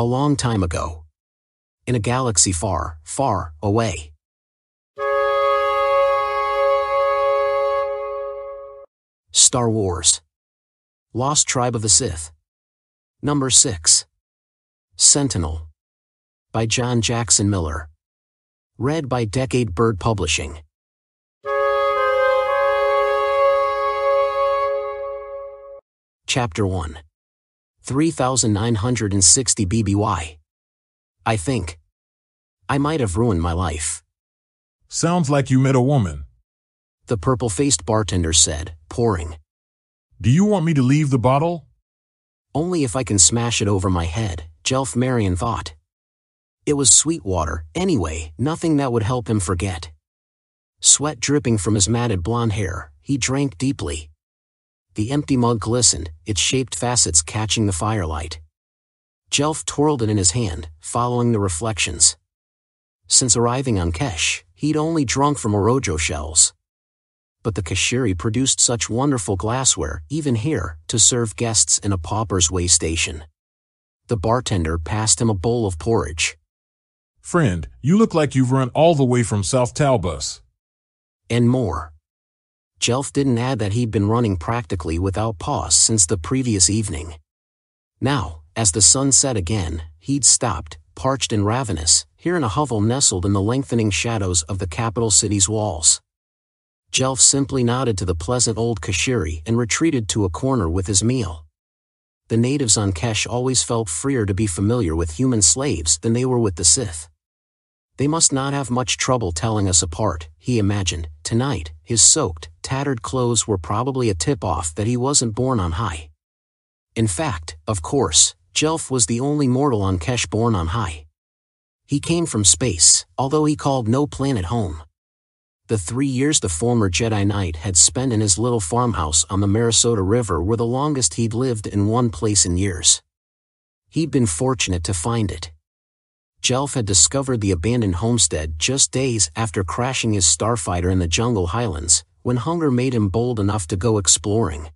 A long time ago. In a galaxy far, far away. Star Wars. Lost Tribe of the Sith. Number 6. Sentinel. By John Jackson Miller. Read by Decade Bird Publishing. Chapter 1. 3960 BBY. I think. I might have ruined my life. Sounds like you met a woman. The purple faced bartender said, pouring. Do you want me to leave the bottle? Only if I can smash it over my head, Jelph Marron thought. It was sweet water, anyway, nothing that would help him forget. Sweat dripping from his matted blonde hair, he drank deeply. The empty mug glistened, its shaped facets catching the firelight. Jelph twirled it in his hand, following the reflections. Since arriving on Kesh, he'd only drunk from Orojo shells. But the Keshiri produced such wonderful glassware, even here, to serve guests in a pauper's way station. The bartender passed him a bowl of porridge. Friend, you look like you've run all the way from South Talbus. And more. Jelph didn't add that he'd been running practically without pause since the previous evening. Now, as the sun set again, he'd stopped, parched and ravenous, here in a hovel nestled in the lengthening shadows of the capital city's walls. Jelph simply nodded to the pleasant old Keshiri and retreated to a corner with his meal. The natives on Kesh always felt freer to be familiar with human slaves than they were with the Sith. They must not have much trouble telling us apart, he imagined. Tonight, his soaked, tattered clothes were probably a tip-off that he wasn't born on high. In fact, of course, Jelph was the only mortal on Kesh born on high. He came from space, although he called no planet home. The three years the former Jedi Knight had spent in his little farmhouse on the Marasota River were the longest he'd lived in one place in years. He'd been fortunate to find it. Jelph had discovered the abandoned homestead just days after crashing his starfighter in the jungle highlands, when hunger made him bold enough to go exploring.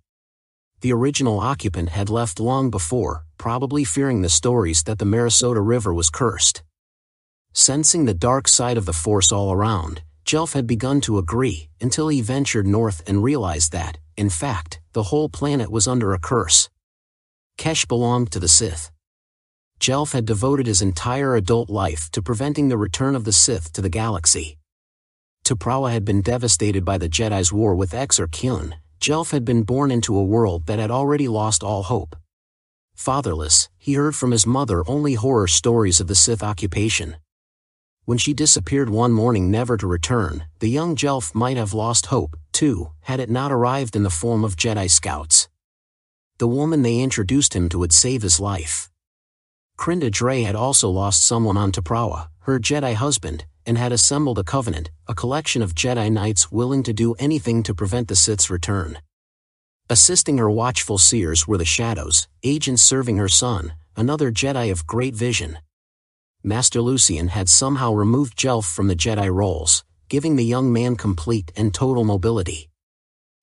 The original occupant had left long before, probably fearing the stories that the Marasota River was cursed. Sensing the dark side of the force all around, Jelph had begun to agree, until he ventured north and realized that, in fact, the whole planet was under a curse. Kesh belonged to the Sith. Jelph had devoted his entire adult life to preventing the return of the Sith to the galaxy. Toprawa had been devastated by the Jedi's war with Exar Kun, Jelph had been born into a world that had already lost all hope. Fatherless, he heard from his mother only horror stories of the Sith occupation. When she disappeared one morning never to return, the young Jelph might have lost hope, too, had it not arrived in the form of Jedi scouts. The woman they introduced him to would save his life. Krynda Draay had also lost someone on Toprawa, her Jedi husband, and had assembled a covenant, a collection of Jedi Knights willing to do anything to prevent the Sith's return. Assisting her watchful seers were the Shadows, agents serving her son, another Jedi of great vision. Master Lucien had somehow removed Jelph from the Jedi rolls, giving the young man complete and total mobility.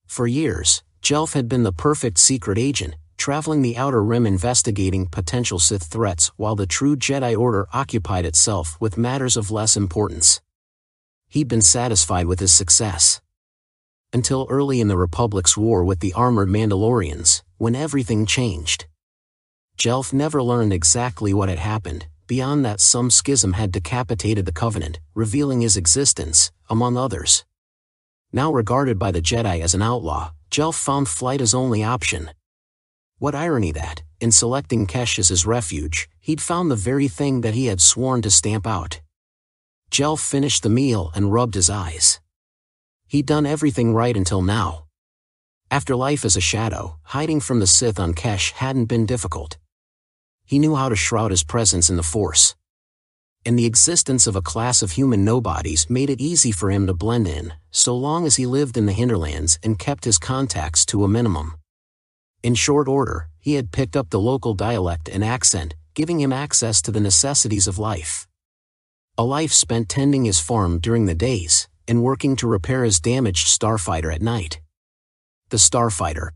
For years, Jelph had been the perfect secret agent, traveling the Outer Rim investigating potential Sith threats while the true Jedi Order occupied itself with matters of less importance. He'd been satisfied with his success. Until early in the Republic's war with the armored Mandalorians, when everything changed. Jelph never learned exactly what had happened, beyond that some schism had decapitated the Covenant, revealing his existence, among others. Now regarded by the Jedi as an outlaw, Jelph found flight his only option. What irony that, in selecting his refuge, he'd found the very thing that he had sworn to stamp out. Jelph finished the meal and rubbed his eyes. He'd done everything right until now. After life as a shadow, hiding from the Sith on Kesh hadn't been difficult. He knew how to shroud his presence in the Force. And the existence of a class of human nobodies made it easy for him to blend in, so long as he lived in the hinterlands and kept his contacts to a minimum. In short order, he had picked up the local dialect and accent, giving him access to the necessities of life. A life spent tending his farm during the days, and working to repair his damaged starfighter at night. The starfighter.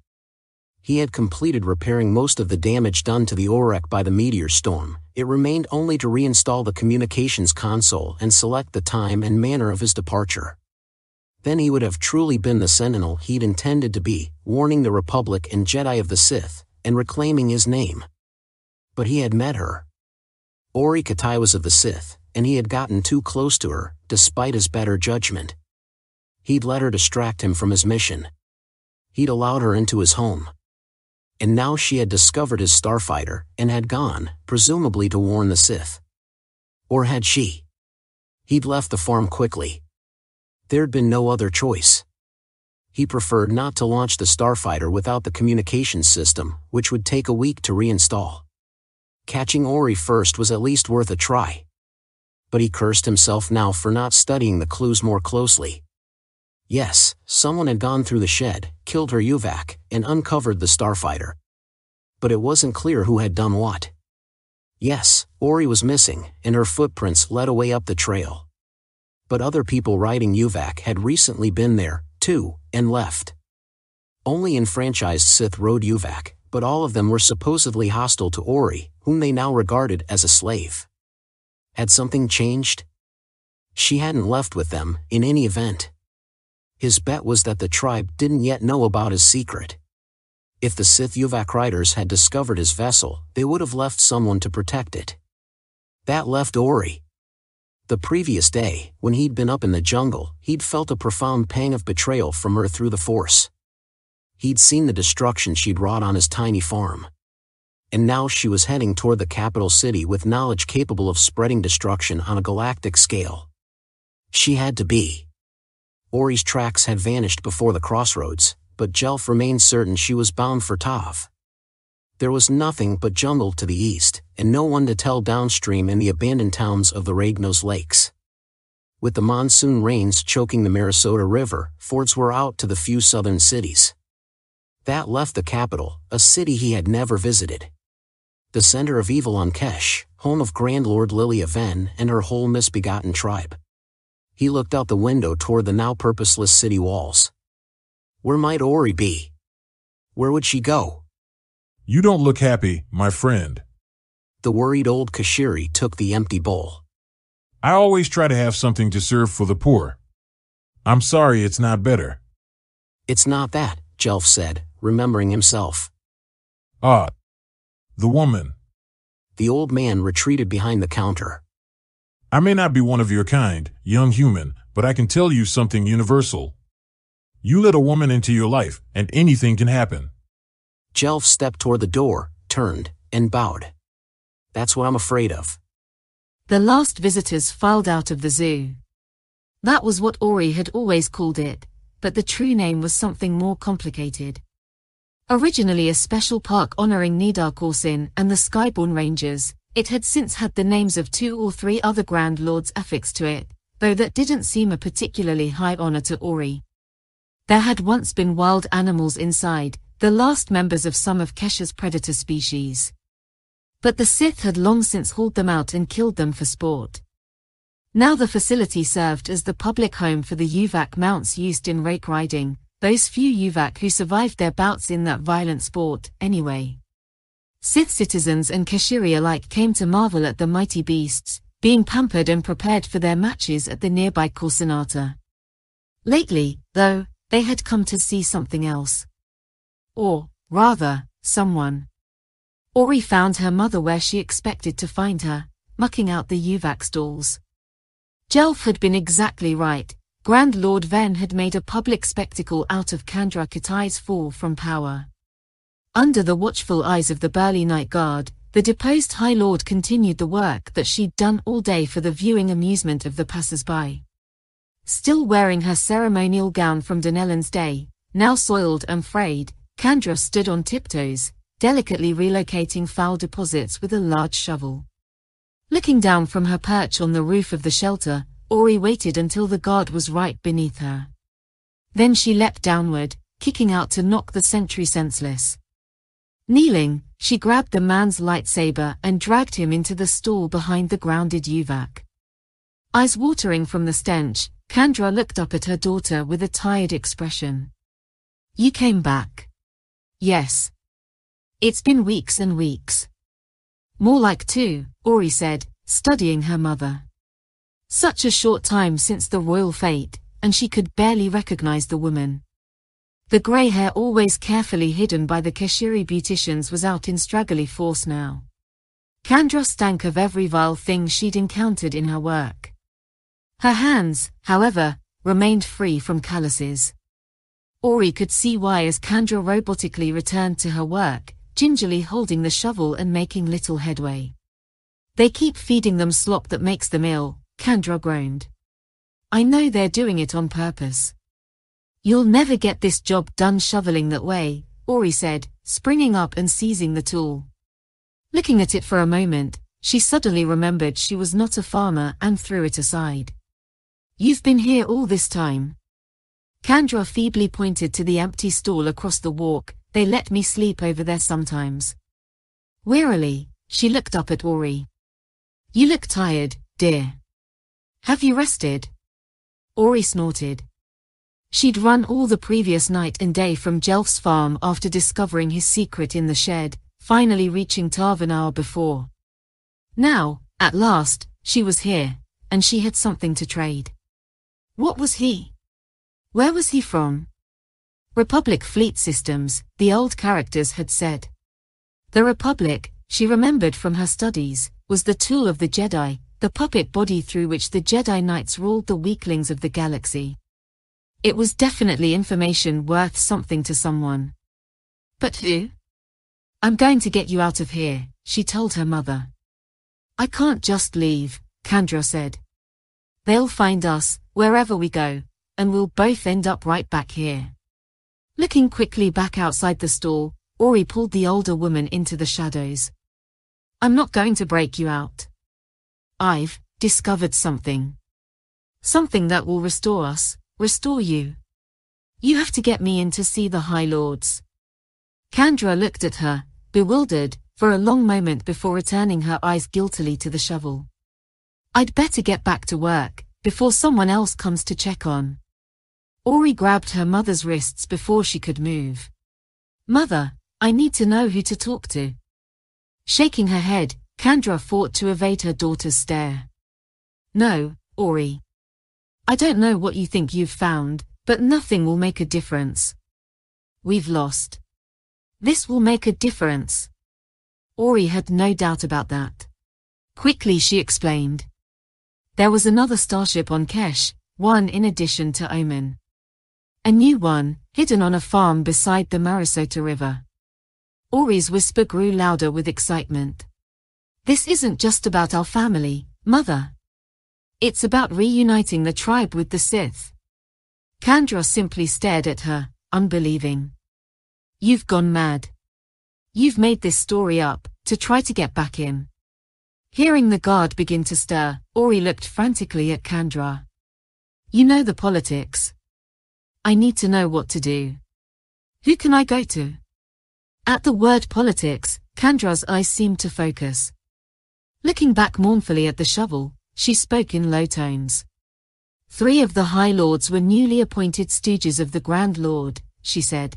He had completed repairing most of the damage done to the Aurek by the meteor storm. It remained only to reinstall the communications console and select the time and manner of his departure. Then he would have truly been the sentinel he'd intended to be, warning the Republic and Jedi of the Sith, and reclaiming his name. But he had met her. Ori Kitai was of the Sith, and he had gotten too close to her, despite his better judgment. He'd let her distract him from his mission. He'd allowed her into his home and now she had discovered his starfighter and had gone, presumably to warn the Sith. Or had she? He'd left the farm quickly. There'd been no other choice. He preferred not to launch the starfighter without the communications system, which would take a week to reinstall. Catching Ori first was at least worth a try. But he cursed himself now for not studying the clues more closely. Yes, someone had gone through the shed, killed her uvak, and uncovered the starfighter. But it wasn't clear who had done what. Yes, Ori was missing, and her footprints led away up the trail. But other people riding uvak had recently been there, too, and left. Only enfranchised Sith rode uvak, but all of them were supposedly hostile to Ori, whom they now regarded as a slave. Had something changed? She hadn't left with them, in any event. His bet was that the tribe didn't yet know about his secret. If the Sith uvak riders had discovered his vessel, they would have left someone to protect it. That left Ori. The previous day, when he'd been up in the jungle, he'd felt a profound pang of betrayal from her through the Force. He'd seen the destruction she'd wrought on his tiny farm. And now she was heading toward the capital city with knowledge capable of spreading destruction on a galactic scale. She had to be. Ori's tracks had vanished before the crossroads, but Jelph remained certain she was bound for Tahv. There was nothing but jungle to the east, and no one to tell downstream in the abandoned towns of the Ragnos Lakes. With the monsoon rains choking the Marasota River, fords were out to the few southern cities. That left the capital, a city he had never visited. The center of evil on Kesh, home of Grand Lord Lillia Venn and her whole misbegotten tribe. He looked out the window toward the now purposeless city walls. Where might Ori be? Where would she go? You don't look happy, my friend. The worried old Keshiri took the empty bowl. I always try to have something to serve for the poor. I'm sorry it's not better. It's not that, Jelph said, remembering himself. Ah. The woman. The old man retreated behind the counter. I may not be one of your kind, young human, but I can tell you something universal. You let a woman into your life, and anything can happen. Jelph stepped toward the door, turned, and bowed. That's what I'm afraid of. The last visitors filed out of the zoo. That was what Ori had always called it, but the true name was something more complicated. Originally a special park honoring Nida Korsin and the Skyborn Rangers, it had since had the names of two or three other Grand Lords affixed to it, though that didn't seem a particularly high honor to Ori. There had once been wild animals inside, the last members of some of Kesha's predator species. But the Sith had long since hauled them out and killed them for sport. Now the facility served as the public home for the uvak mounts used in rake riding, those few uvak who survived their bouts in that violent sport, anyway. Sith citizens and Keshiri alike came to marvel at the mighty beasts, being pampered and prepared for their matches at the nearby Corsinata. Lately, though, they had come to see something else. Or, rather, someone. Ori found her mother where she expected to find her, mucking out the uvak stalls. Jelph had been exactly right. Grand Lord Venn had made a public spectacle out of Kandra Kitai's fall from power. Under the watchful eyes of the burly night guard, the deposed High Lord continued the work that she'd done all day for the viewing amusement of the passers-by. Still wearing her ceremonial gown from Dunellan's day, now soiled and frayed, Kandra stood on tiptoes, delicately relocating foul deposits with a large shovel. Looking down from her perch on the roof of the shelter, Ori waited until the guard was right beneath her. Then she leapt downward, kicking out to knock the sentry senseless. Kneeling, she grabbed the man's lightsaber and dragged him into the stall behind the grounded uvak. Eyes watering from the stench, Kandra looked up at her daughter with a tired expression. You came back. Yes, It's been weeks and weeks. More like two, Ori said, studying her mother. Such a short time since the royal fate, and she could barely recognize the woman. The grey hair always carefully hidden by the Keshiri beauticians was out in straggly force now. Kandra stank of every vile thing she'd encountered in her work. Her hands, however, remained free from calluses. Ori could see why as Kandra robotically returned to her work, gingerly holding the shovel and making little headway. They keep feeding them slop that makes them ill, Kandra groaned. I know they're doing it on purpose. You'll never get this job done shoveling that way, Ori said, springing up and seizing the tool. Looking at it for a moment, she suddenly remembered she was not a farmer and threw it aside. You've been here all this time. Kandra feebly pointed to the empty stall across the walk, they let me sleep over there sometimes. Wearily, she looked up at Ori. You look tired, dear. Have you rested? Ori snorted. She'd run all the previous night and day from Jelph's farm after discovering his secret in the shed, finally reaching Tahv an hour before. Now, at last, she was here, and she had something to trade. What was he? Where was he from? Republic Fleet Systems, the old characters had said. The Republic, she remembered from her studies, was the tool of the Jedi, the puppet body through which the Jedi Knights ruled the weaklings of the galaxy. It was definitely information worth something to someone. But who? I'm going to get you out of here, she told her mother. I can't just leave, Kandra said. They'll find us, wherever we go, and we'll both end up right back here. Looking quickly back outside the stall, Ori pulled the older woman into the shadows. I'm not going to break you out. I've discovered something. Something that will restore us, restore you. You have to get me in to see the High Lords. Kandra looked at her, bewildered, for a long moment before returning her eyes guiltily to the shovel. I'd better get back to work, before someone else comes to check on. Ori grabbed her mother's wrists before she could move. Mother, I need to know who to talk to. Shaking her head, Kandra fought to evade her daughter's stare. No, Ori. I don't know what you think you've found, but nothing will make a difference. We've lost. This will make a difference. Ori had no doubt about that. Quickly she explained. There was another starship on Kesh, one in addition to Omen. A new one, hidden on a farm beside the Marasota River. Ori's whisper grew louder with excitement. This isn't just about our family, mother. It's about reuniting the tribe with the Sith. Kandra simply stared at her, unbelieving. You've gone mad. You've made this story up, to try to get back in. Hearing the guard begin to stir, Ori looked frantically at Kandra. You know the politics. I need to know what to do. Who can I go to? At the word politics, Kandra's eyes seemed to focus. Looking back mournfully at the shovel, she spoke in low tones. Three of the High Lords were newly appointed stooges of the Grand Lord, she said.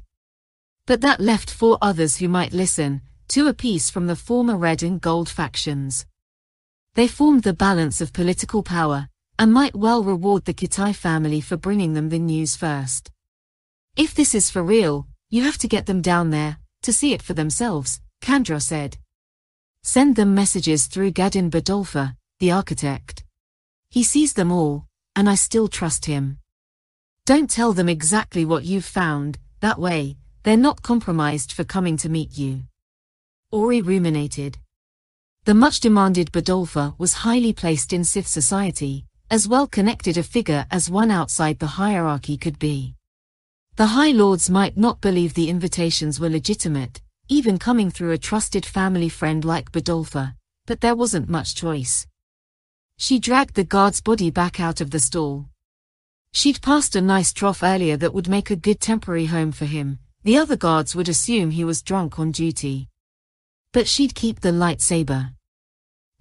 But that left four others who might listen, two apiece from the former red and gold factions. They formed the balance of political power, and might well reward the Kitai family for bringing them the news first. If this is for real, you have to get them down there, to see it for themselves, Kandra said. Send them messages through Gadin Badolfa, the architect. He sees them all, and I still trust him. Don't tell them exactly what you've found, that way, they're not compromised for coming to meet you. Ori ruminated. The much-demanded Badolfa was highly placed in Sith society, as well connected a figure as one outside the hierarchy could be. The High Lords might not believe the invitations were legitimate, even coming through a trusted family friend like Badolfa, but there wasn't much choice. She dragged the guard's body back out of the stall. She'd passed a nice trough earlier that would make a good temporary home for him. The other guards would assume he was drunk on duty. But she'd keep the lightsaber.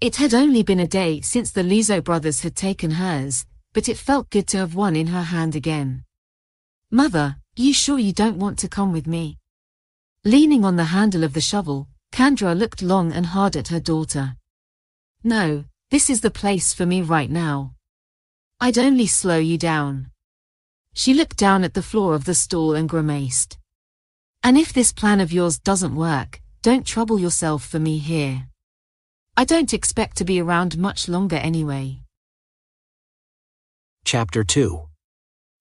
It had only been a day since the Lizo brothers had taken hers, but it felt good to have one in her hand again. Mother, you sure you don't want to come with me? Leaning on the handle of the shovel, Kandra looked long and hard at her daughter. No, this is the place for me right now. I'd only slow you down. She looked down at the floor of the stall and grimaced. And if this plan of yours doesn't work, don't trouble yourself for me here. I don't expect to be around much longer anyway. Chapter 2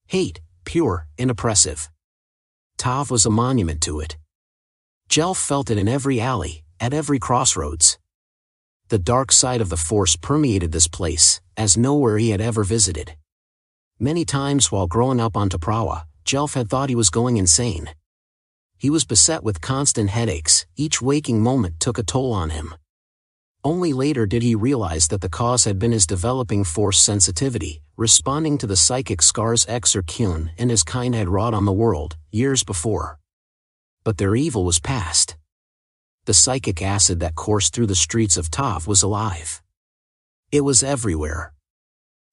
Hate, pure and oppressive. Tahv was a monument to it. Jelph felt it in every alley, at every crossroads. The dark side of the Force permeated this place, as nowhere he had ever visited. Many times while growing up on Toprawa, Jelph had thought he was going insane. He was beset with constant headaches, each waking moment took a toll on him. Only later did he realize that the cause had been his developing force sensitivity, responding to the psychic scars Exar and his kind had wrought on the world, years before. But their evil was past. The psychic acid that coursed through the streets of Tahv was alive. It was everywhere.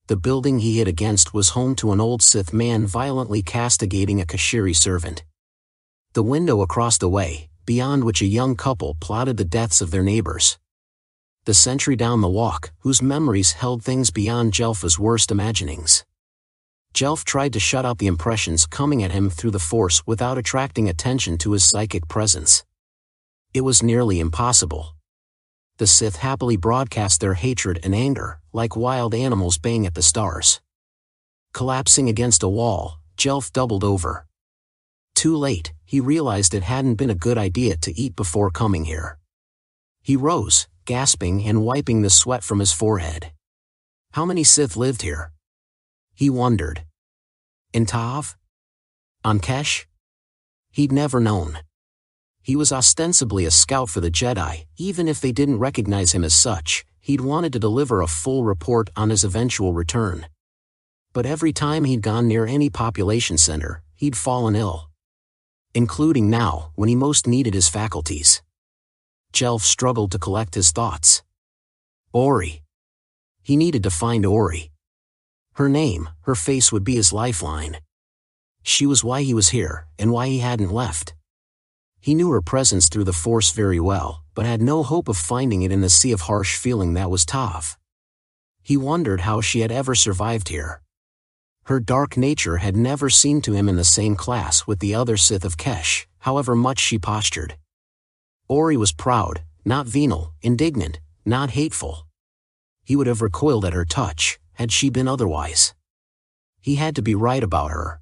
The building he hid against was home to an old Sith man violently castigating a Keshiri servant. The window across the way, beyond which a young couple plotted the deaths of their neighbors. The sentry down the walk, whose memories held things beyond Jelfa's worst imaginings. Jelph tried to shut out the impressions coming at him through the force without attracting attention to his psychic presence. It was nearly impossible the Sith happily broadcast their hatred and anger, like wild animals baying at the stars. Collapsing against a wall, Jelph doubled over. Too late, he realized it hadn't been a good idea to eat before coming here. He rose, gasping and wiping the sweat from his forehead. How many Sith lived here? He wondered. In Tahv? On Kesh? He'd never known he was ostensibly a scout for the Jedi, even if they didn't recognize him as such, he'd wanted to deliver a full report on his eventual return. But every time he'd gone near any population center, he'd fallen ill. Including now, when he most needed his faculties. Jelph struggled to collect his thoughts. Ori. He needed to find Ori. Her name, her face would be his lifeline. She was why he was here, and why he hadn't left. He knew her presence through the Force very well, but had no hope of finding it in the sea of harsh feeling that was Tahv. He wondered how she had ever survived here. Her dark nature had never seemed to him in the same class with the other Sith of Kesh, however much she postured. Ori was proud, not venal, indignant, not hateful. He would have recoiled at her touch, had she been otherwise. He had to be right about her.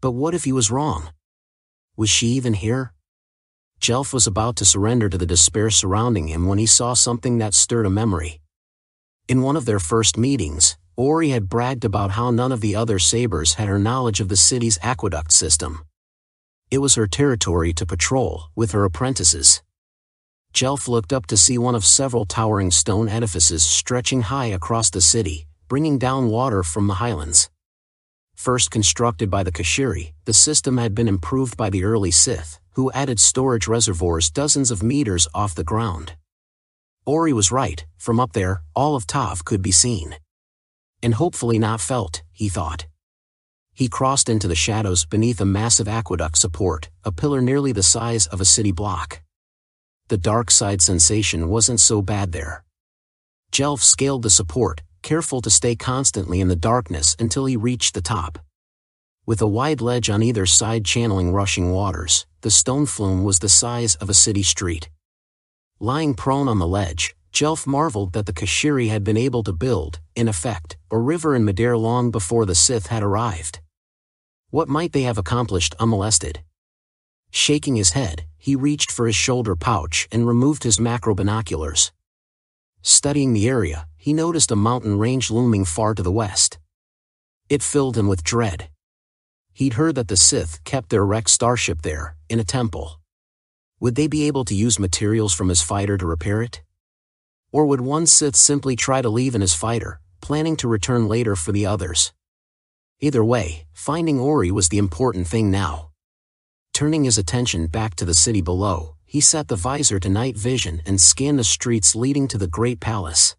But what if he was wrong? Was she even here? Jelph was about to surrender to the despair surrounding him when he saw something that stirred a memory. In one of their first meetings, Ori had bragged about how none of the other Sabers had her knowledge of the city's aqueduct system. It was her territory to patrol, with her apprentices. Jelph looked up to see one of several towering stone edifices stretching high across the city, bringing down water from the highlands. First constructed by the Keshiri, the system had been improved by the early Sith, who added storage reservoirs dozens of meters off the ground. Ori was right, from up there, all of Tahv could be seen. And hopefully not felt, he thought. He crossed into the shadows beneath a massive aqueduct support, a pillar nearly the size of a city block. The dark side sensation wasn't so bad there. Jelph scaled the support, careful to stay constantly in the darkness until he reached the top. With a wide ledge on either side channeling rushing waters, the stone flume was the size of a city street. Lying prone on the ledge, Jelph marveled that the Keshiri had been able to build, in effect, a river in Midir long before the Sith had arrived. What might they have accomplished unmolested? Shaking his head, he reached for his shoulder pouch and removed his macro binoculars. Studying the area, he noticed a mountain range looming far to the west. It filled him with dread. He'd heard that the Sith kept their wrecked starship there, in a temple. Would they be able to use materials from his fighter to repair it? Or would one Sith simply try to leave in his fighter, planning to return later for the others? Either way, finding Ori was the important thing now. Turning his attention back to the city below, he set the visor to night vision and scanned the streets leading to the great palace.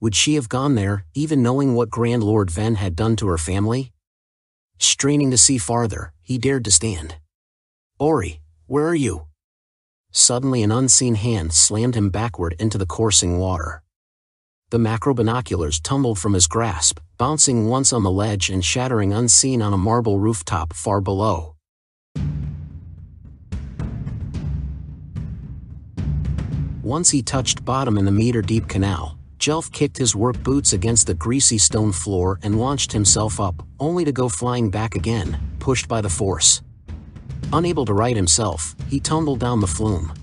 Would she have gone there, even knowing what Grand Lord Venn had done to her family? Straining to see farther, he dared to stand. Ori, Where are you? Suddenly an unseen hand slammed him backward into the coursing water. The macro binoculars tumbled from his grasp, bouncing once on the ledge and shattering unseen on a marble rooftop far below. Once he touched bottom in the meter-deep canal, Jelph kicked his work boots against the greasy stone floor and launched himself up, only to go flying back again, pushed by the force. Unable to right himself, he tumbled down the flume.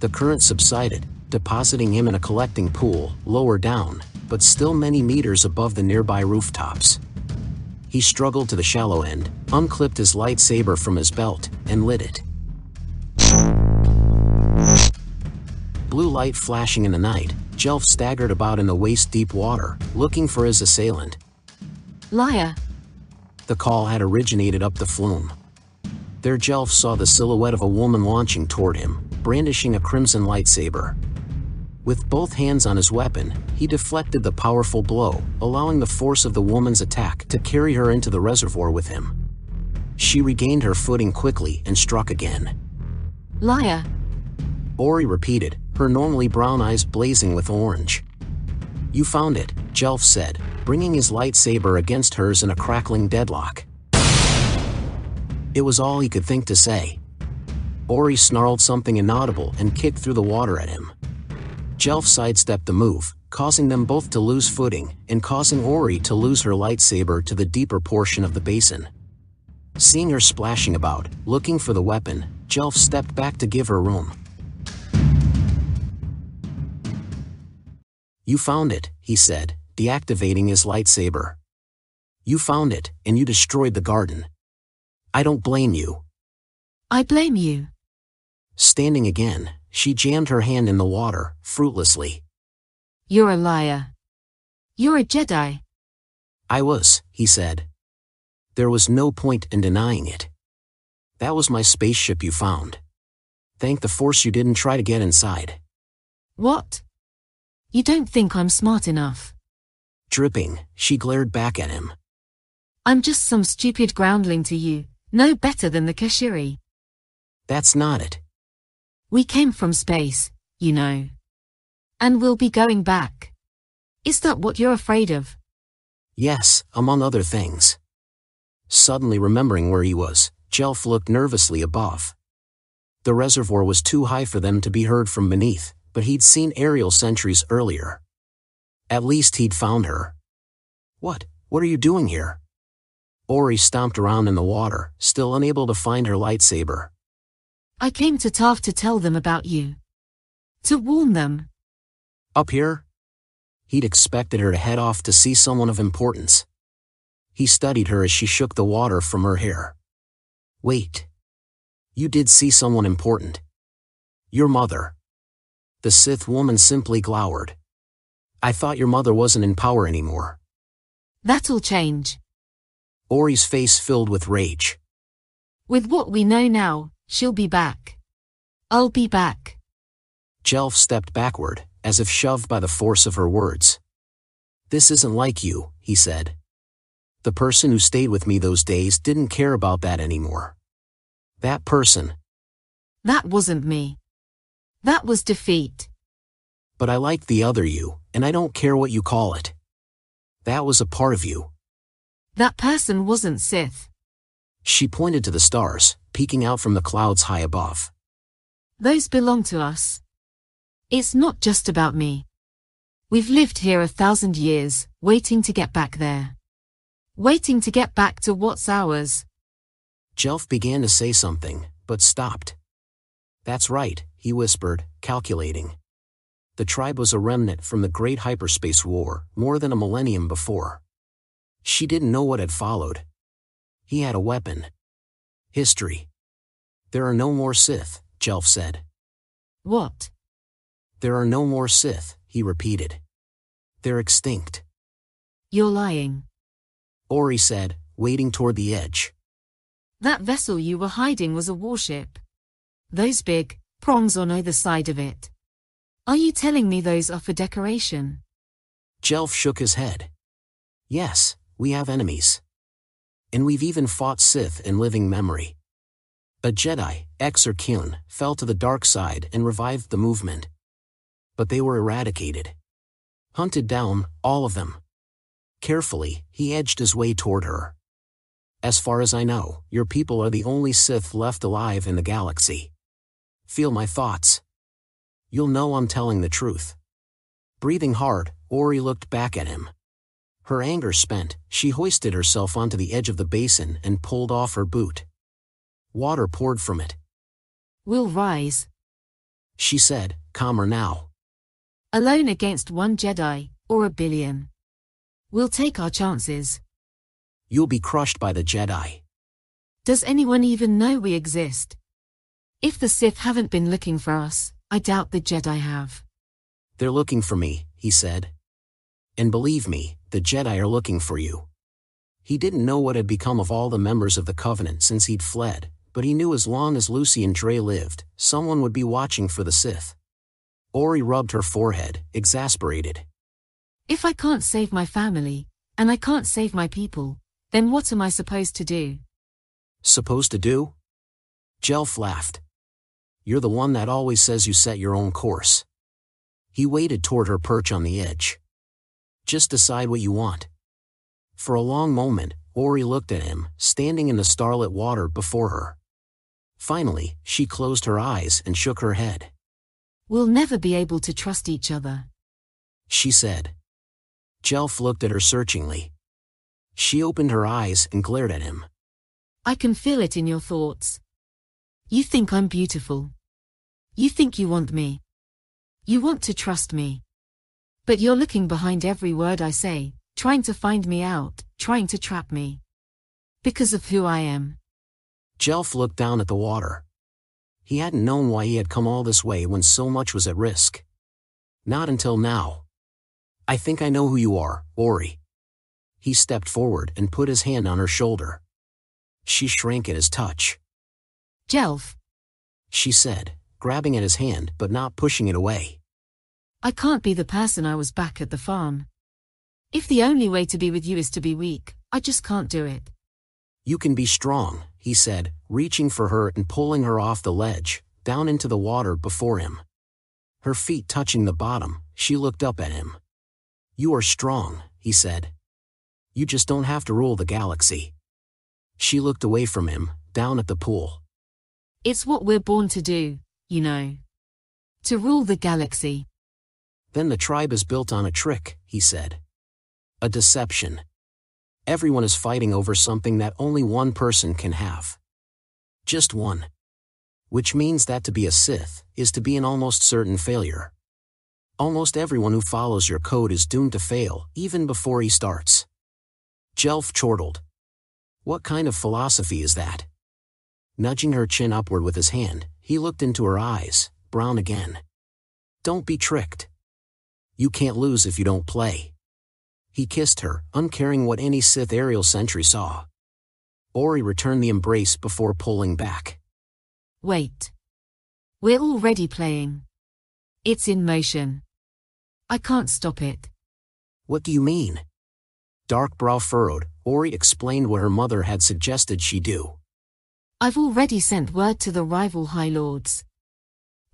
The current subsided, depositing him in a collecting pool, lower down, but still many meters above the nearby rooftops. He struggled to the shallow end, unclipped his lightsaber from his belt, and lit it. Blue light flashing in the night, Jelph staggered about in the waist-deep water, looking for his assailant. Liar. The call had originated up the flume. There Jelph saw the silhouette of a woman launching toward him, brandishing a crimson lightsaber. With both hands on his weapon, he deflected the powerful blow, allowing the force of the woman's attack to carry her into the reservoir with him. She regained her footing quickly and struck again. Liar. Ori repeated, her normally brown eyes blazing with orange. You found it, Jelph said, bringing his lightsaber against hers in a crackling deadlock. It was all he could think to say. Ori snarled something inaudible and kicked through the water at him. Jelph sidestepped the move, causing them both to lose footing and causing Ori to lose her lightsaber to the deeper portion of the basin. Seeing her splashing about, looking for the weapon, Jelph stepped back to give her room. You found it, he said, deactivating his lightsaber. You found it, and you destroyed the garden. I don't blame you. I blame you. Standing again, she jammed her hand in the water, fruitlessly. You're a liar. You're a Jedi. I was, he said. There was no point in denying it. That was my spaceship you found. Thank the Force you didn't try to get inside. What? You don't think I'm smart enough. Dripping, she glared back at him. I'm just some stupid groundling to you, no better than the Keshiri. That's not it. We came from space, you know. And we'll be going back. Is that what you're afraid of? Yes, among other things. Suddenly remembering where he was, Jelph looked nervously above. The reservoir was too high for them to be heard from beneath, but he'd seen aerial sentries earlier. At least he'd found her. What, what are you doing here? Ori stomped around in the water, still unable to find her lightsaber. I came to Tahv to tell them about you. To warn them. Up here? He'd expected her to head off to see someone of importance. He studied her as she shook the water from her hair. Wait. You did see someone important. Your mother. The Sith woman simply glowered. I thought your mother wasn't in power anymore. That'll change. Ori's face filled with rage. With what we know now, she'll be back. I'll be back. Jelph stepped backward, as if shoved by the force of her words. This isn't like you, he said. The person who stayed with me those days didn't care about that anymore. That person. That wasn't me. That was defeat. But I liked the other you, and I don't care what you call it. That was a part of you. That person wasn't Sith. She pointed to the stars, peeking out from the clouds high above. Those belong to us. It's not just about me. We've lived here a thousand years, waiting to get back there. Waiting to get back to what's ours. Jelph began to say something, but stopped. That's right, he whispered, calculating. The tribe was a remnant from the Great Hyperspace War, more than a millennium before. She didn't know what had followed. He had a weapon. History. There are no more Sith, Jelph said. What? There are no more Sith, he repeated. They're extinct. You're lying. Ori said, wading toward the edge. That vessel you were hiding was a warship. Those big prongs on either side of it. Are you telling me those are for decoration? Jelph shook his head. Yes, we have enemies. And we've even fought Sith in living memory. A Jedi, Exar Kun, fell to the dark side and revived the movement. But they were eradicated. Hunted down, all of them. Carefully, he edged his way toward her. As far as I know, your people are the only Sith left alive in the galaxy. Feel my thoughts. You'll know I'm telling the truth. Breathing hard, Ori looked back at him. Her anger spent, she hoisted herself onto the edge of the basin and pulled off her boot. Water poured from it. We'll rise. She said, calmer now. Alone against one Jedi, or a billion. We'll take our chances. You'll be crushed by the Jedi. Does anyone even know we exist? If the Sith haven't been looking for us, I doubt the Jedi have. They're looking for me, he said. And believe me, the Jedi are looking for you. He didn't know what had become of all the members of the Covenant since he'd fled, but he knew as long as Lucien Draay lived, someone would be watching for the Sith. Ori rubbed her forehead, exasperated. If I can't save my family, and I can't save my people, then what am I supposed to do? Supposed to do? Jelph laughed. You're the one that always says you set your own course. He waded toward her perch on the edge. Just decide what you want. For a long moment, Ori looked at him, standing in the starlit water before her. Finally, she closed her eyes and shook her head. We'll never be able to trust each other. She said. Jelph looked at her searchingly. She opened her eyes and glared at him. I can feel it in your thoughts. You think I'm beautiful. You think you want me. You want to trust me. But you're looking behind every word I say, trying to find me out, trying to trap me. Because of who I am. Jelph looked down at the water. He hadn't known why he had come all this way when so much was at risk. Not until now. I think I know who you are, Ori. He stepped forward and put his hand on her shoulder. She shrank at his touch. Jelph. She said, grabbing at his hand but not pushing it away. I can't be the person I was back at the farm. If the only way to be with you is to be weak, I just can't do it. You can be strong, he said, reaching for her and pulling her off the ledge, down into the water before him. Her feet touching the bottom, she looked up at him. You are strong, he said. You just don't have to rule the galaxy. She looked away from him, down at the pool. It's what we're born to do, you know. To rule the galaxy. Then the tribe is built on a trick, he said. A deception everyone is fighting over something that only one person can have. Just one. Which means that to be a Sith is to be an almost certain failure. Almost everyone who follows your code is doomed to fail, even before he starts. Jelph chortled. What kind of philosophy is that? Nudging her chin upward with his hand, he looked into her eyes, brown again. Don't be tricked. You can't lose if you don't play. He kissed her, uncaring what any Sith aerial sentry saw. Ori returned the embrace before pulling back. Wait. We're already playing. It's in motion. I can't stop it. What do you mean? Dark brow furrowed, Ori explained what her mother had suggested she do. I've already sent word to the rival High Lords.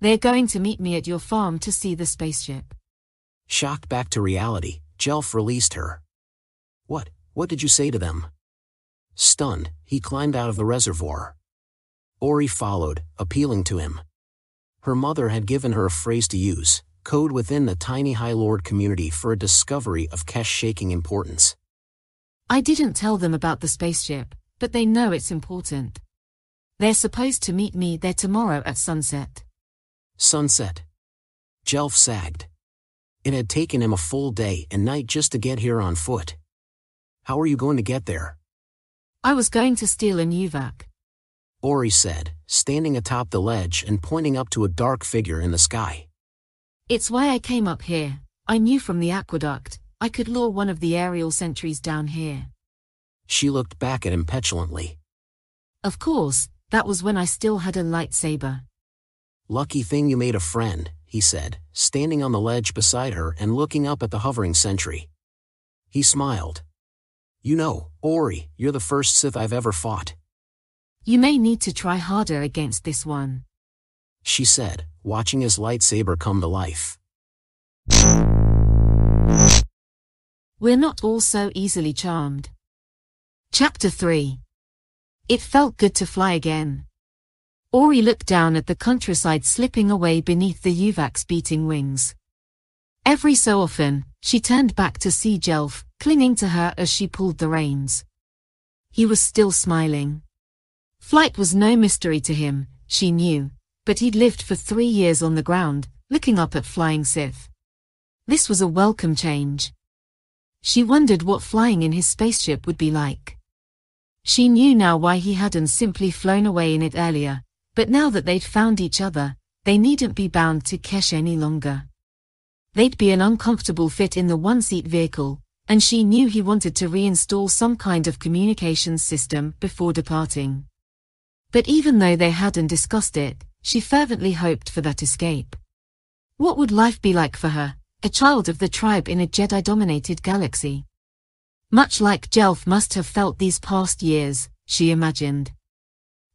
They're going to meet me at your farm to see the spaceship. Shocked back to reality, Jelph released her. What, what did you say to them? Stunned, he climbed out of the reservoir. Ori followed, appealing to him. Her mother had given her a phrase to use, code within the tiny High Lord community for a discovery of Kesh-shaking importance. I didn't tell them about the spaceship, but they know it's important. They're supposed to meet me there tomorrow at sunset. Sunset. Jelph sagged. It had taken him a full day and night just to get here on foot. How are you going to get there? I was going to steal a Nuvac. Ori said, standing atop the ledge and pointing up to a dark figure in the sky. It's why I came up here. I knew from the aqueduct, I could lure one of the aerial sentries down here. She looked back at him petulantly. Of course, that was when I still had a lightsaber. Lucky thing you made a friend, he said, standing on the ledge beside her and looking up at the hovering sentry. He smiled. You know, Ori, you're the first Sith I've ever fought. You may need to try harder against this one. She said, watching his lightsaber come to life. We're not all so easily charmed. Chapter 3 It felt good to fly again. Ori looked down at the countryside slipping away beneath the uvak's beating wings. Every so often, she turned back to see Jelph, clinging to her as she pulled the reins. He was still smiling. Flight was no mystery to him, she knew, but he'd lived for three years on the ground, looking up at flying Sith. This was a welcome change. She wondered what flying in his spaceship would be like. She knew now why he hadn't simply flown away in it earlier, but now that they'd found each other, they needn't be bound to Kesh any longer. They'd be an uncomfortable fit in the one-seat vehicle, and she knew he wanted to reinstall some kind of communications system before departing. But even though they hadn't discussed it, she fervently hoped for that escape. What would life be like for her, a child of the tribe in a Jedi-dominated galaxy? Much like Jelph must have felt these past years, she imagined.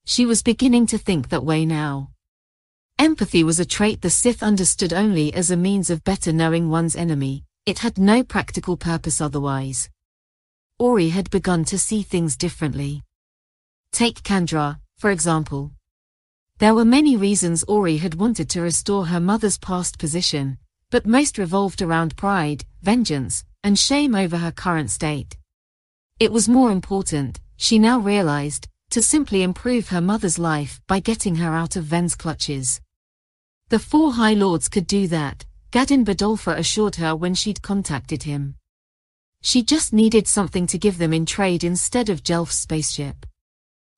She was beginning to think that way now. Empathy was a trait the Sith understood only as a means of better knowing one's enemy, it had no practical purpose otherwise. Ori had begun to see things differently. Take Kandra, for example. There were many reasons Ori had wanted to restore her mother's past position, but most revolved around pride, vengeance, and shame over her current state. It was more important, she now realized, to simply improve her mother's life by getting her out of Venn's clutches. The four High Lords could do that, Gadin Badolfa assured her when she'd contacted him. She just needed something to give them in trade instead of Jelph's spaceship.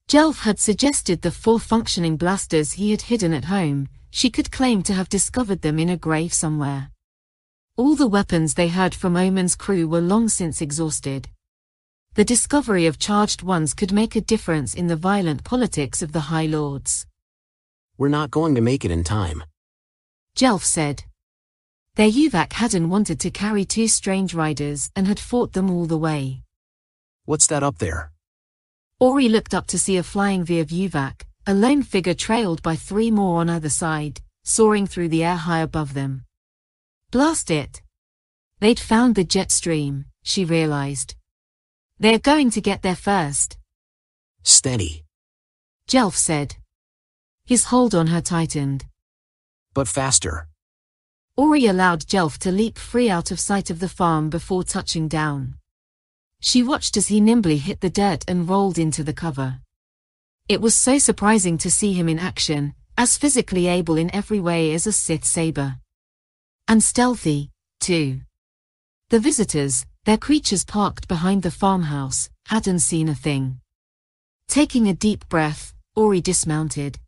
Jelph had suggested the four functioning blasters he had hidden at home, she could claim to have discovered them in a grave somewhere. All the weapons they heard from Omen's crew were long since exhausted. The discovery of charged ones could make a difference in the violent politics of the High Lords. We're not going to make it in time. Jelph said. Their uvak hadn't wanted to carry two strange riders and had fought them all the way. What's that up there? Ori looked up to see a flying V of uvak, a lone figure trailed by three more on either side, soaring through the air high above them. Blast it! They'd found the jet stream, she realized. They're going to get there first. Steady. Jelph said. His hold on her tightened. But faster. Ori allowed Jelph to leap free out of sight of the farm before touching down. She watched as he nimbly hit the dirt and rolled into the cover. It was so surprising to see him in action, as physically able in every way as a Sith saber. And stealthy, too. The visitors, their creatures parked behind the farmhouse, hadn't seen a thing. Taking a deep breath, Ori dismounted.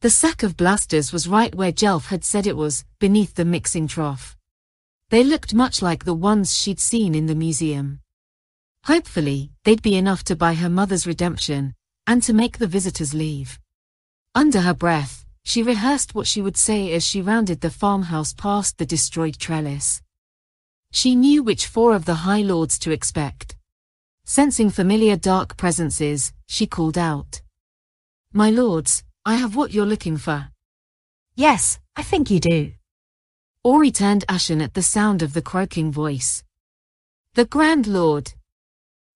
The sack of blasters was right where Jelph had said it was, beneath the mixing trough. They looked much like the ones she'd seen in the museum. Hopefully, they'd be enough to buy her mother's redemption, and to make the visitors leave. Under her breath, she rehearsed what she would say as she rounded the farmhouse past the destroyed trellis. She knew which four of the High Lords to expect. Sensing familiar dark presences, she called out. My lords, I have what you're looking for. Yes, I think you do. Ori turned ashen at the sound of the croaking voice. The Grand Lord,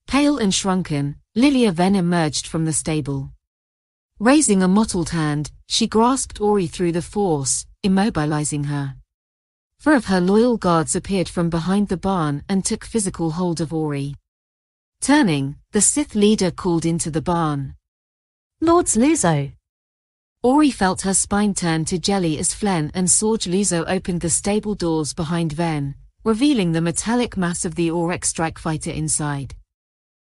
Pale and shrunken, Lillia Venn emerged from the stable. Raising a mottled hand, she grasped Ori through the force, immobilizing her. Four of her loyal guards appeared from behind the barn and took physical hold of Ori. Turning, the Sith leader called into the barn. Lords Luzo. Ori felt her spine turn to jelly as Flen and Sorge Luzo opened the stable doors behind Venn, revealing the metallic mass of the Aurek strike fighter inside.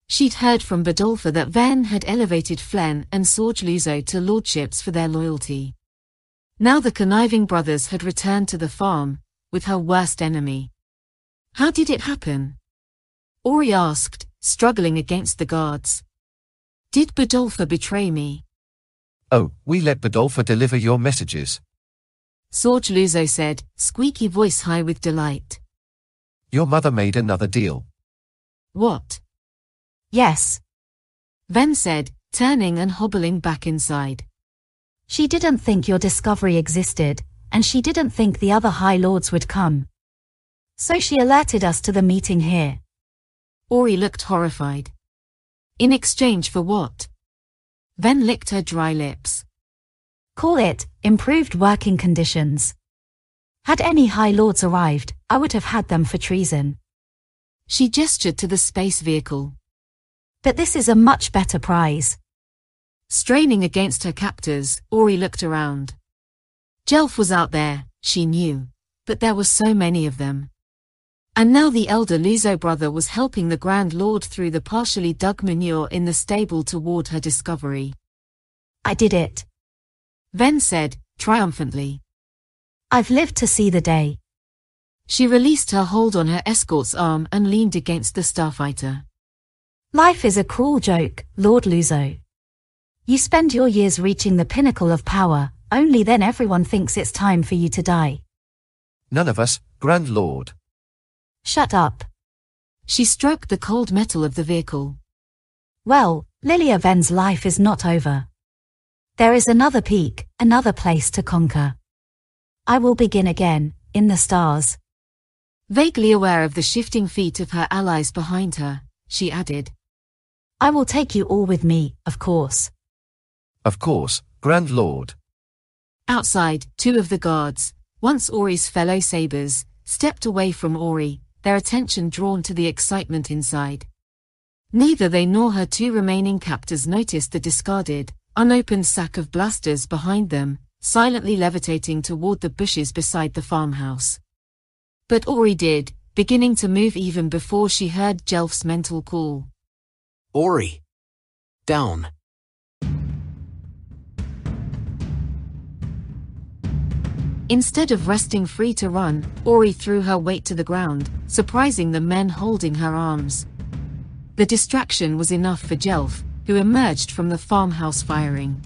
She'd heard from Badolfa that Venn had elevated Flen and Sorge Luzo to lordships for their loyalty. Now the conniving brothers had returned to the farm, with her worst enemy. How did it happen? Ori asked, struggling against the guards. Did Badolfa betray me? Oh, we let Badolfa deliver your messages. Sorge Luzo said, squeaky voice high with delight. Your mother made another deal. What? Yes. Venn said, turning and hobbling back inside. She didn't think your discovery existed, and she didn't think the other High Lords would come. So she alerted us to the meeting here. Ori looked horrified. In exchange for what? Venn licked her dry lips. Call it improved working conditions. Had any High Lords arrived, I would have had them for treason. She gestured to the space vehicle. But this is a much better prize. Straining against her captors, Ori looked around. Jelph was out there, she knew, but there were so many of them. And now the elder Luzo brother was helping the Grand Lord through the partially dug manure in the stable toward her discovery. I did it. Venn said, triumphantly. I've lived to see the day. She released her hold on her escort's arm and leaned against the starfighter. Life is a cruel joke, Lord Luzo. You spend your years reaching the pinnacle of power, only then everyone thinks it's time for you to die. None of us, Grand Lord. Shut up. She stroked the cold metal of the vehicle. Well, Lillia Venn's life is not over. There is another peak, another place to conquer. I will begin again, in the stars. Vaguely aware of the shifting feet of her allies behind her, she added. I will take you all with me, of course. Of course, Grand Lord. Outside, two of the guards, once Ori's fellow sabers, stepped away from Ori, their attention drawn to the excitement inside. Neither they nor her two remaining captors noticed the discarded, unopened sack of blasters behind them, silently levitating toward the bushes beside the farmhouse. But Ori did, beginning to move even before she heard Jelph's mental call. Ori. Down. Instead of resting free to run, Ori threw her weight to the ground, surprising the men holding her arms. The distraction was enough for Jelph, who emerged from the farmhouse firing.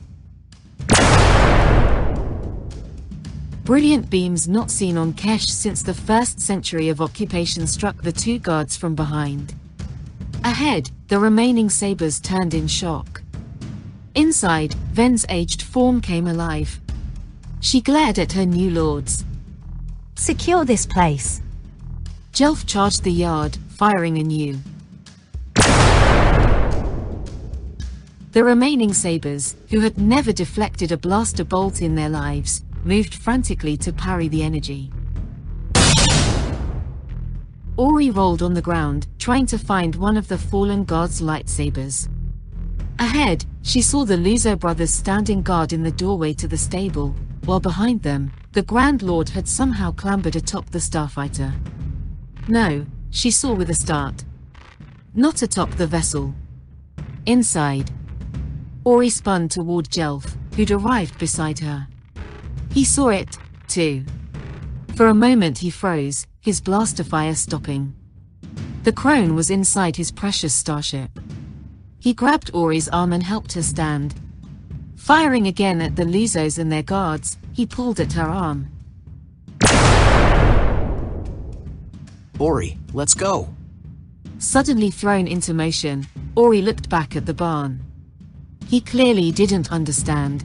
Brilliant beams not seen on Kesh since the first century of occupation struck the two guards from behind. Ahead, the remaining sabers turned in shock. Inside, Venn's aged form came alive. She glared at her new lords. Secure this place. Jelph charged the yard, firing anew. The remaining sabers, who had never deflected a blaster bolt in their lives, moved frantically to parry the energy. Ori rolled on the ground, trying to find one of the fallen god's lightsabers. Ahead, she saw the Luzo brothers standing guard in the doorway to the stable, while behind them, the Grand Lord had somehow clambered atop the starfighter. No, she saw with a start. Not atop the vessel. Inside. Ori spun toward Jelph, who'd arrived beside her. He saw it, too. For a moment he froze, his blaster fire stopping. The crone was inside his precious starship. He grabbed Ori's arm and helped her stand. Firing again at the Luzos and their guards, he pulled at her arm. Ori, let's go. Suddenly thrown into motion, Ori looked back at the barn. He clearly didn't understand.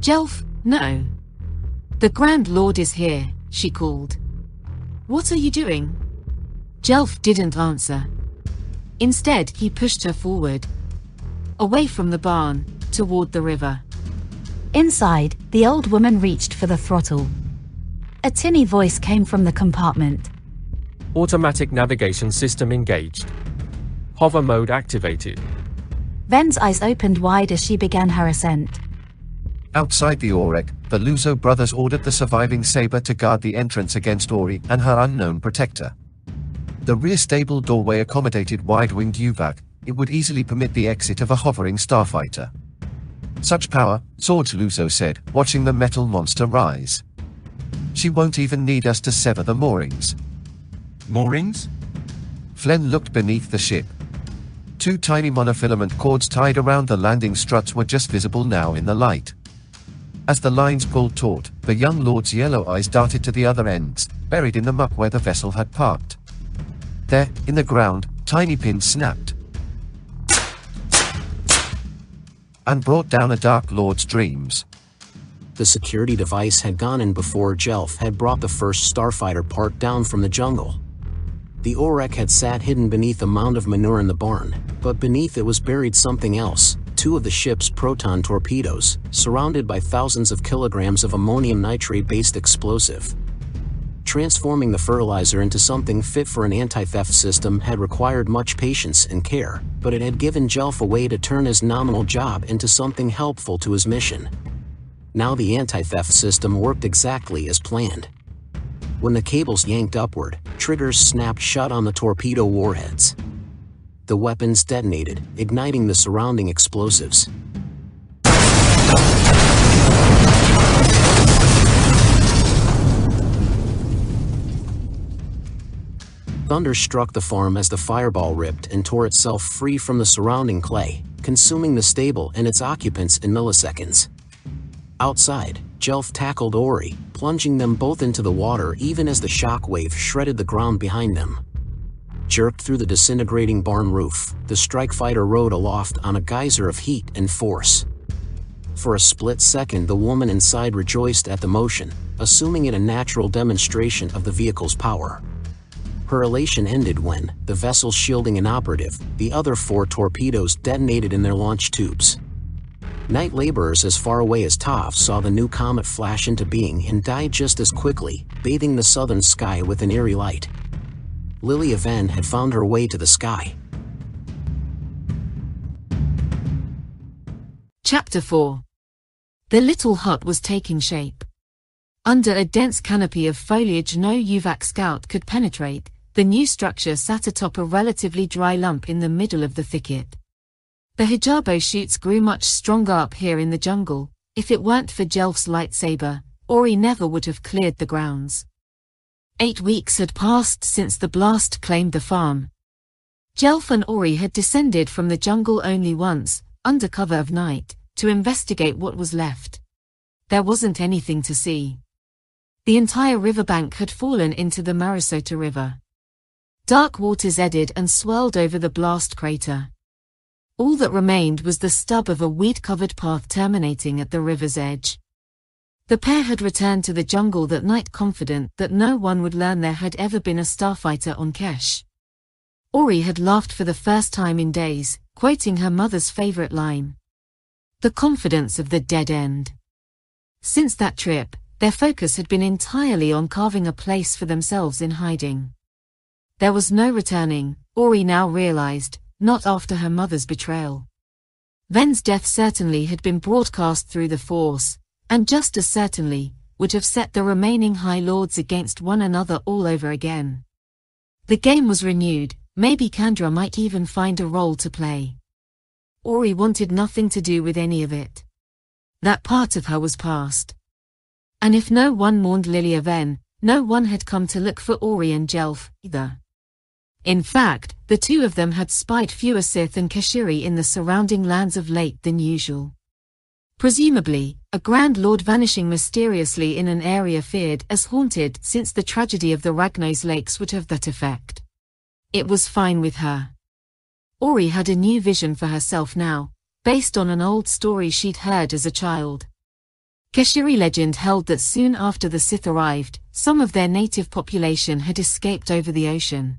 Jelph, no. The Grand Lord is here, she called. What are you doing? Jelph didn't answer. Instead, he pushed her forward. Away from the barn, toward the river. Inside, the old woman reached for the throttle. A tinny voice came from the compartment. Automatic navigation system engaged. Hover mode activated. Venn's eyes opened wide as she began her ascent. Outside the Aurek, the Luzo brothers ordered the surviving Saber to guard the entrance against Ori and her unknown protector. The rear stable doorway accommodated wide-winged uvak, it would easily permit the exit of a hovering starfighter. Such power, Sorge Luzo said, watching the metal monster rise. She won't even need us to sever the moorings. Moorings? Flen looked beneath the ship. Two tiny monofilament cords tied around the landing struts were just visible now in the light. As the lines pulled taut, the young lord's yellow eyes darted to the other ends, buried in the muck where the vessel had parked. There, in the ground, tiny pins snapped. And brought down a Dark Lord's dreams. The security device had gone in before Jelph had brought the first starfighter part down from the jungle. The Aurek had sat hidden beneath a mound of manure in the barn, but beneath it was buried something else, two of the ship's proton torpedoes, surrounded by thousands of kilograms of ammonium nitrate-based explosive. Transforming the fertilizer into something fit for an anti-theft system had required much patience and care, but it had given Jelph a way to turn his nominal job into something helpful to his mission. Now the anti-theft system worked exactly as planned. When the cables yanked upward, triggers snapped shut on the torpedo warheads. The weapons detonated, igniting the surrounding explosives. Thunder struck the farm as the fireball ripped and tore itself free from the surrounding clay, consuming the stable and its occupants in milliseconds. Outside, Jelph tackled Ori, plunging them both into the water even as the shockwave shredded the ground behind them. Jerked through the disintegrating barn roof, the strike fighter rode aloft on a geyser of heat and force. For a split second the woman inside rejoiced at the motion, assuming it a natural demonstration of the vehicle's power. Her elation ended when, the vessel shielding inoperative, the other four torpedoes detonated in their launch tubes. Night laborers as far away as Tahv saw the new comet flash into being and die just as quickly, bathing the southern sky with an eerie light. Lillia Venn had found her way to the sky. Chapter 4 The little hut was taking shape. Under a dense canopy of foliage no uvak scout could penetrate, the new structure sat atop a relatively dry lump in the middle of the thicket. The hijabo shoots grew much stronger up here in the jungle. If it weren't for Jelph's lightsaber, Ori never would have cleared the grounds. Eight weeks had passed since the blast claimed the farm. Jelph and Ori had descended from the jungle only once, under cover of night, to investigate what was left. There wasn't anything to see. The entire riverbank had fallen into the Marasota River. Dark waters eddied and swirled over the blast crater. All that remained was the stub of a weed-covered path terminating at the river's edge. The pair had returned to the jungle that night confident that no one would learn there had ever been a starfighter on Kesh. Ori had laughed for the first time in days, quoting her mother's favorite line. The confidence of the dead end. Since that trip, their focus had been entirely on carving a place for themselves in hiding. There was no returning, Ori now realized, not after her mother's betrayal. Venn's death certainly had been broadcast through the Force, and just as certainly, would have set the remaining High Lords against one another all over again. The game was renewed, maybe Kandra might even find a role to play. Ori wanted nothing to do with any of it. That part of her was past. And if no one mourned Lillia Venn, no one had come to look for Ori and Jelph, either. In fact, the two of them had spied fewer Sith and Keshiri in the surrounding lands of late than usual. Presumably, a Grand Lord vanishing mysteriously in an area feared as haunted since the tragedy of the Ragnos Lakes would have that effect. It was fine with her. Ori had a new vision for herself now, based on an old story she'd heard as a child. Keshiri legend held that soon after the Sith arrived, some of their native population had escaped over the ocean.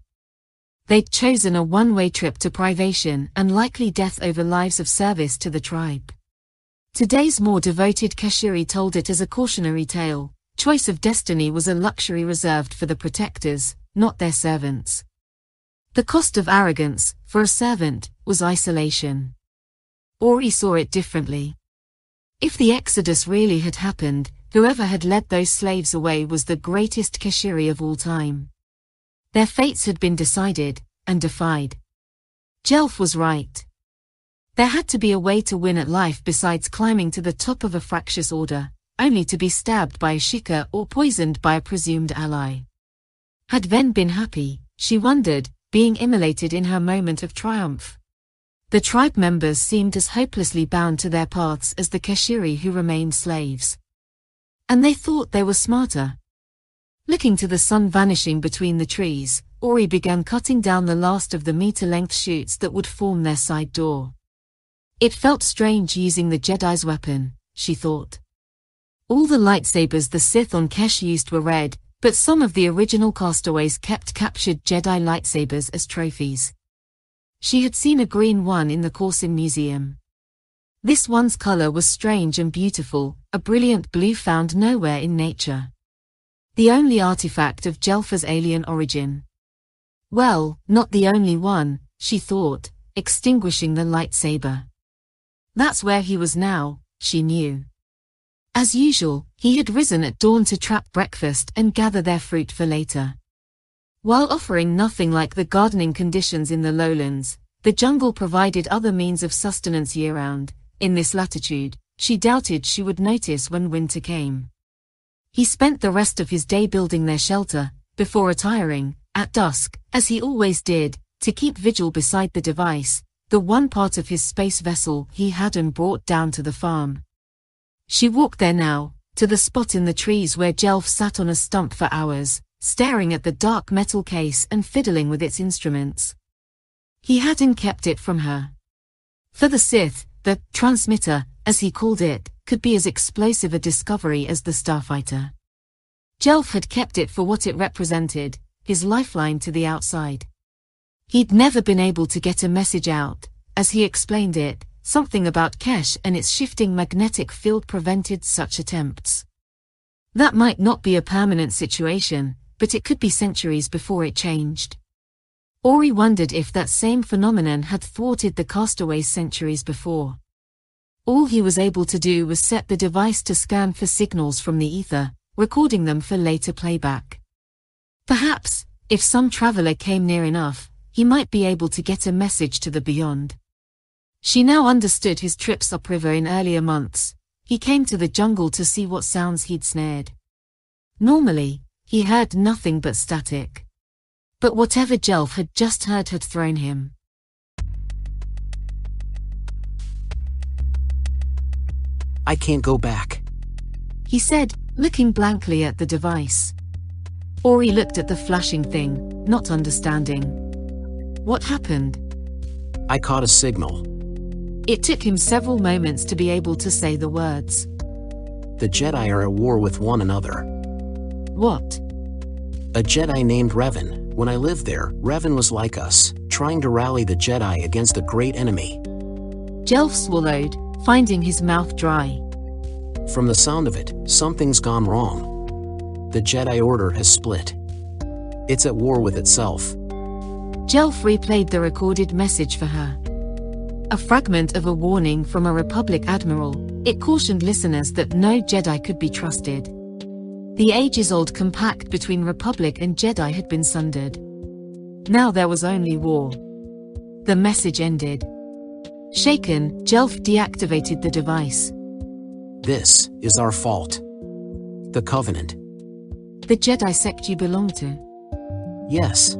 They'd chosen a one-way trip to privation and likely death over lives of service to the tribe. Today's more devoted Keshiri told it as a cautionary tale. Choice of destiny was a luxury reserved for the protectors, not their servants. The cost of arrogance, for a servant, was isolation. Ori saw it differently. If the Exodus really had happened, whoever had led those slaves away was the greatest Keshiri of all time. Their fates had been decided, and defied. Jelph was right. There had to be a way to win at life besides climbing to the top of a fractious order, only to be stabbed by a shikkar or poisoned by a presumed ally. Had Venn been happy, she wondered, being immolated in her moment of triumph? The tribe members seemed as hopelessly bound to their paths as the Keshiri who remained slaves. And they thought they were smarter, Looking to the sun vanishing between the trees, Ori began cutting down the last of the meter-length shoots that would form their side door. It felt strange using the Jedi's weapon, she thought. All the lightsabers the Sith on Kesh used were red, but some of the original castaways kept captured Jedi lightsabers as trophies. She had seen a green one in the Coruscant Museum. This one's color was strange and beautiful, a brilliant blue found nowhere in nature. The only artifact of Jelph's alien origin. Well, not the only one, she thought, extinguishing the lightsaber. That's where he was now, she knew. As usual, he had risen at dawn to trap breakfast and gather their fruit for later. While offering nothing like the gardening conditions in the lowlands, the jungle provided other means of sustenance year-round. In this latitude, she doubted she would notice when winter came. He spent the rest of his day building their shelter, before retiring, at dusk, as he always did, to keep vigil beside the device, the one part of his space vessel he hadn't brought down to the farm. She walked there now, to the spot in the trees where Jelph sat on a stump for hours, staring at the dark metal case and fiddling with its instruments. He hadn't kept it from her. For the Sith, the transmitter, as he called it, could be as explosive a discovery as the starfighter. Jelph had kept it for what it represented, his lifeline to the outside. He'd never been able to get a message out, as he explained it, Something about Kesh and its shifting magnetic field prevented such attempts. That might not be a permanent situation, but it could be centuries before it changed. Ori wondered if that same phenomenon had thwarted the castaways centuries before. All he was able to do was set the device to scan for signals from the ether, recording them for later playback. Perhaps, if some traveler came near enough, he might be able to get a message to the beyond. She now understood his trips upriver in earlier months. He came to the jungle to see what sounds he'd snared. Normally, he heard nothing but static. But whatever Jelph had just heard had thrown him. I can't go back. He said, looking blankly at the device. Ori looked at the flashing thing, not understanding. What happened? I caught a signal. It took him several moments to be able to say the words. The Jedi are at war with one another. What? A Jedi named Revan. When I lived there, Revan was like us, trying to rally the Jedi against a great enemy. Jelph swallowed, finding his mouth dry. From the sound of it, something's gone wrong. The Jedi Order has split. It's at war with itself. Jelph replayed the recorded message for her a fragment of a warning from a Republic admiral, it cautioned listeners that no Jedi could be trusted. The ages-old compact between Republic and Jedi had been sundered. Now there was only war. The message ended. Shaken, Jelph deactivated the device. This is our fault. The Covenant. The Jedi sect you belong to? Yes.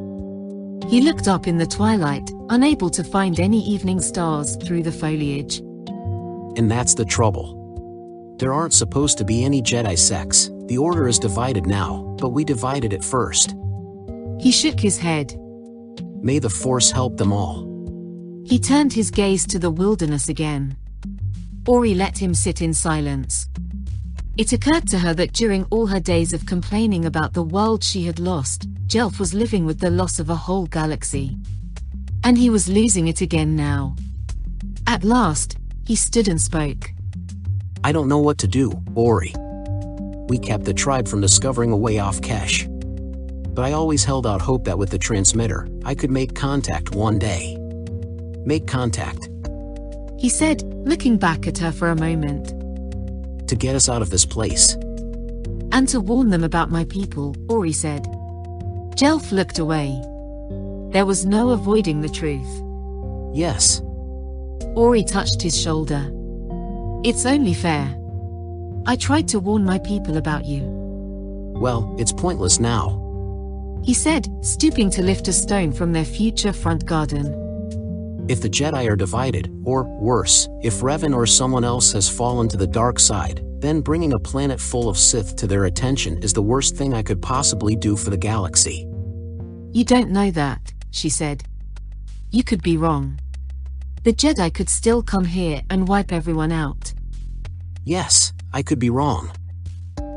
He looked up in the twilight, unable to find any evening stars through the foliage. And that's the trouble. There aren't supposed to be any Jedi sects, the Order is divided now, but we divided it first. He shook his head. May the Force help them all. He turned his gaze to the wilderness again. Ori let him sit in silence. It occurred to her that during all her days of complaining about the world she had lost, Jelph was living with the loss of a whole galaxy. And he was losing it again now. At last, he stood and spoke. I don't know what to do, Ori. We kept the tribe from discovering a way off Kesh. But I always held out hope that with the transmitter, I could make contact one day. Make contact. He said, looking back at her for a moment. To get us out of this place. And to warn them about my people, Ori said. Jelph looked away. There was no avoiding the truth. Yes. Ori touched his shoulder. It's only fair. I tried to warn my people about you. Well, it's pointless now. He said, stooping to lift a stone from their future front garden. If the Jedi are divided, or worse, if Revan or someone else has fallen to the dark side, then bringing a planet full of Sith to their attention is the worst thing I could possibly do for the galaxy. You don't know that, she said. You could be wrong. The Jedi could still come here and wipe everyone out. Yes, I could be wrong.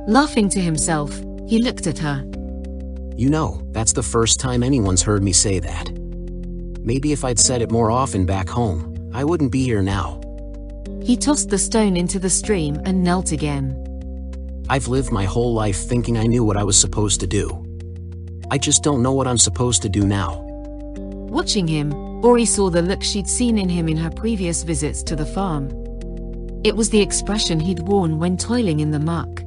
Laughing to himself, he looked at her. You know, that's the first time anyone's heard me say that. Maybe if I'd said it more often back home, I wouldn't be here now. He tossed the stone into the stream and knelt again. I've lived my whole life thinking I knew what I was supposed to do. I just don't know what I'm supposed to do now. Watching him, Ori saw the look she'd seen in him in her previous visits to the farm. It was the expression he'd worn when toiling in the muck.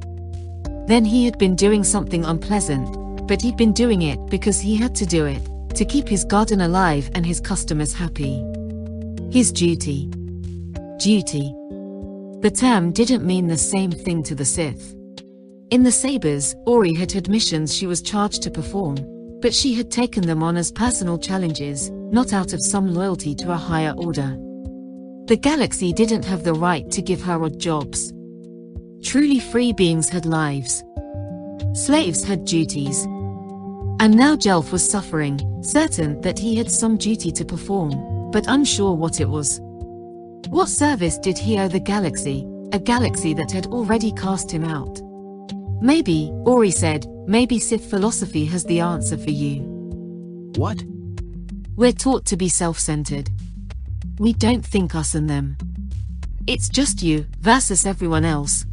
Then he had been doing something unpleasant, but he'd been doing it because he had to do it, to keep his garden alive and his customers happy. His duty. Duty. The term didn't mean the same thing to the Sith. In the Sabers, Ori had had missions she was charged to perform, but she had taken them on as personal challenges, not out of some loyalty to a higher order. The galaxy didn't have the right to give her odd jobs. Truly free beings had lives. Slaves had duties. And now Jelph was suffering, certain that he had some duty to perform, but unsure what it was. What service did he owe the galaxy, a galaxy that had already cast him out? Maybe, Ori said, maybe Sith philosophy has the answer for you. What? We're taught to be self-centered. We don't think us and them. It's just you versus everyone else.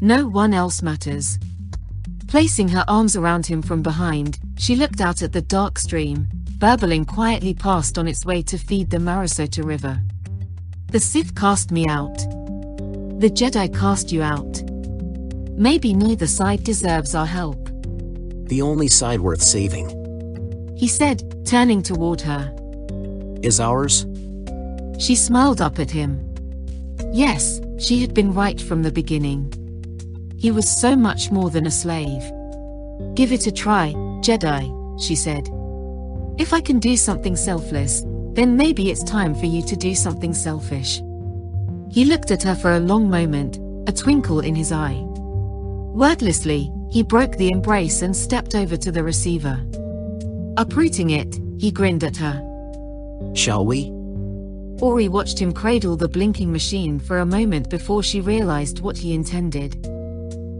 No one else matters. Placing her arms around him from behind, she looked out at the dark stream, burbling quietly past on its way to feed the Marasota River. The Sith cast me out. The Jedi cast you out. Maybe neither side deserves our help. The only side worth saving. He said, turning toward her. Is ours? She smiled up at him. Yes, she had been right from the beginning. He was so much more than a slave. Give it a try, Jedi, she said. If I can do something selfless, then maybe it's time for you to do something selfish. He looked at her for a long moment, a twinkle in his eye. Wordlessly, he broke the embrace and stepped over to the receiver. Uprooting it, he grinned at her. Shall we? Ori watched him cradle the blinking machine for a moment before she realized what he intended.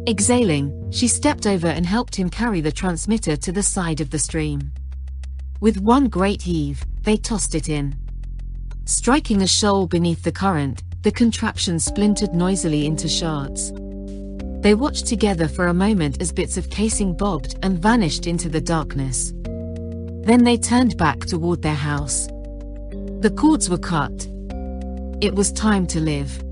Exhaling, she stepped over and helped him carry the transmitter to the side of the stream. With one great heave, they tossed it in. Striking a shoal beneath the current, the contraption splintered noisily into shards. They watched together for a moment as bits of casing bobbed and vanished into the darkness. Then they turned back toward their house. The cords were cut. It was time to live.